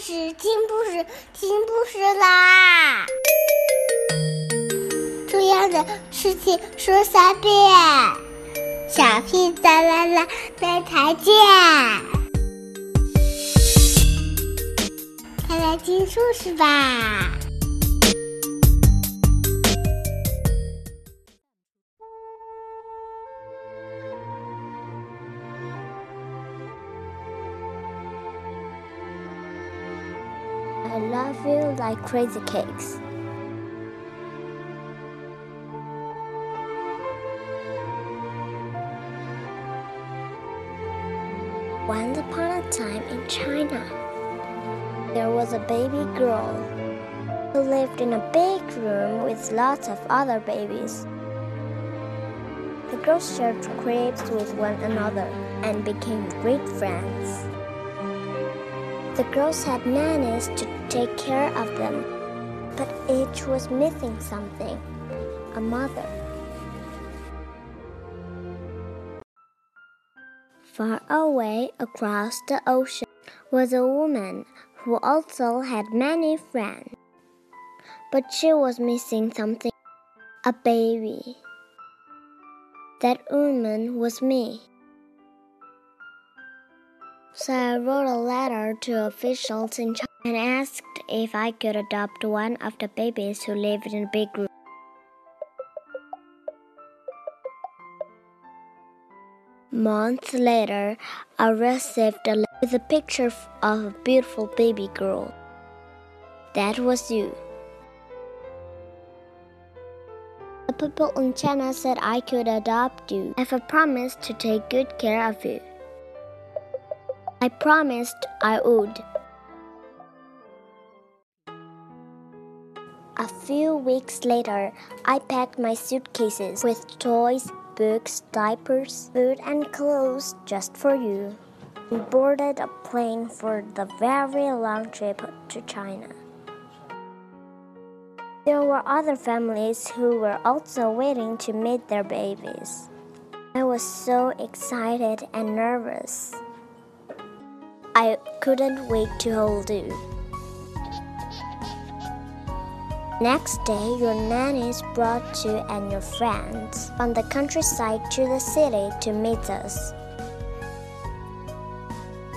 事，听故事，听故事啦！重要的事情说三遍，小屁哒啦啦，明天见！快来听故事吧 love you like crazy cakes. Once upon a time in China, there was a baby girl who lived in a big room with lots of other babies. The girls shared cribs with one another and became great friends. The girls had nannies to take care of them, but each was missing something a mother. Far away across the ocean was a woman who also had many friends, but she was missing something a baby. That woman was me. So I wrote a letter to officials in China and asked if I could adopt one of the babies who lived in a big room. Months later, I received a letter with a picture of a beautiful baby girl. That was you. The people in China said I could adopt you if I promised to take good care of you. I promised I would. A few weeks later, I packed my suitcases with toys, books, diapers, food, and clothes just for you, We boarded a plane for the very long trip to China. There were other families who were also waiting to meet their babies. I was so excited and nervous. I couldn't wait to hold you. Next day, your nannies brought you and your friends from the countryside to the city to meet us.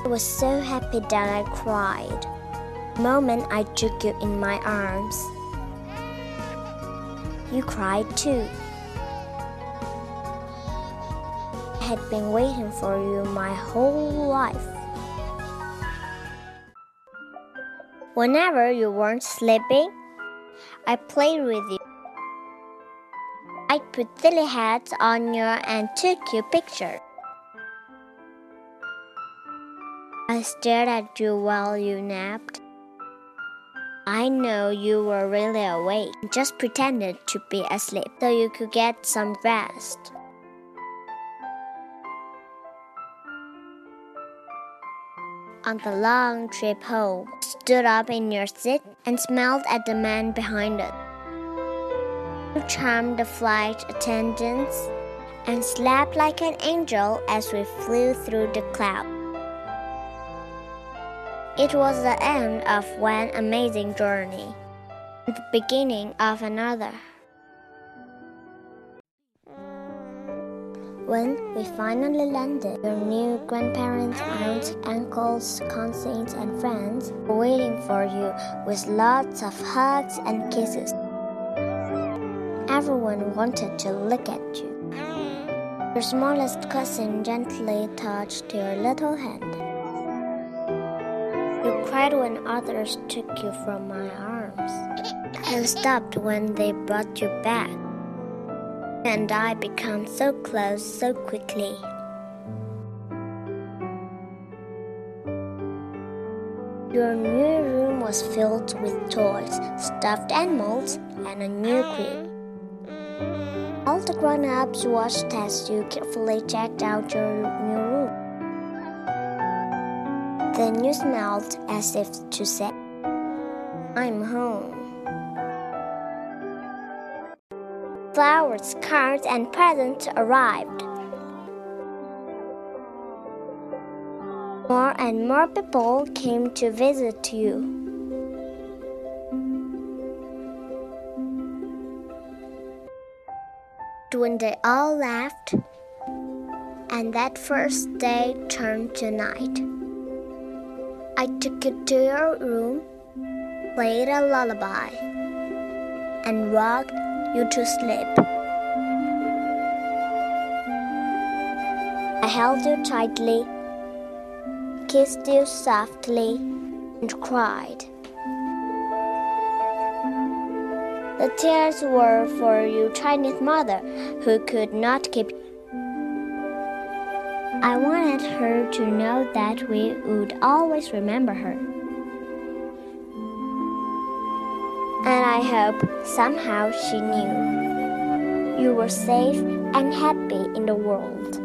I was so happy that I cried. The moment I took you in my arms, you cried too. I had been waiting for you my whole life. Whenever you weren't sleeping, I played with you. I put silly hats on you and took your picture. I stared at you while you napped. I know you were really awake, just pretended to be asleep so you could get some rest. On the long trip home, stood up in your seat and smiled at the man behind it. You charmed the flight attendants and slept like an angel as we flew through the clouds. It was the end of one amazing journey the beginning of another. When we finally landed, your new grandparents, aunts, uncles, cousins, and friends were waiting for you with lots of hugs and kisses. Everyone wanted to look at you. Your smallest cousin gently touched your little hand. You cried when others took you from my arms and stopped when they brought you back and I become so close so quickly. Your new room was filled with toys, stuffed animals, and a new crib. All the grown ups watched as you carefully checked out your new room. Then you smiled as if to say, I'm home. Flowers, cards, and presents arrived. More and more people came to visit you. When they all left, and that first day turned to night, I took you to your room, played a lullaby, and rocked you to sleep. I held you tightly, kissed you softly, and cried. The tears were for your Chinese mother, who could not keep. I wanted her to know that we would always remember her. And I hope somehow she knew you were safe and happy in the world.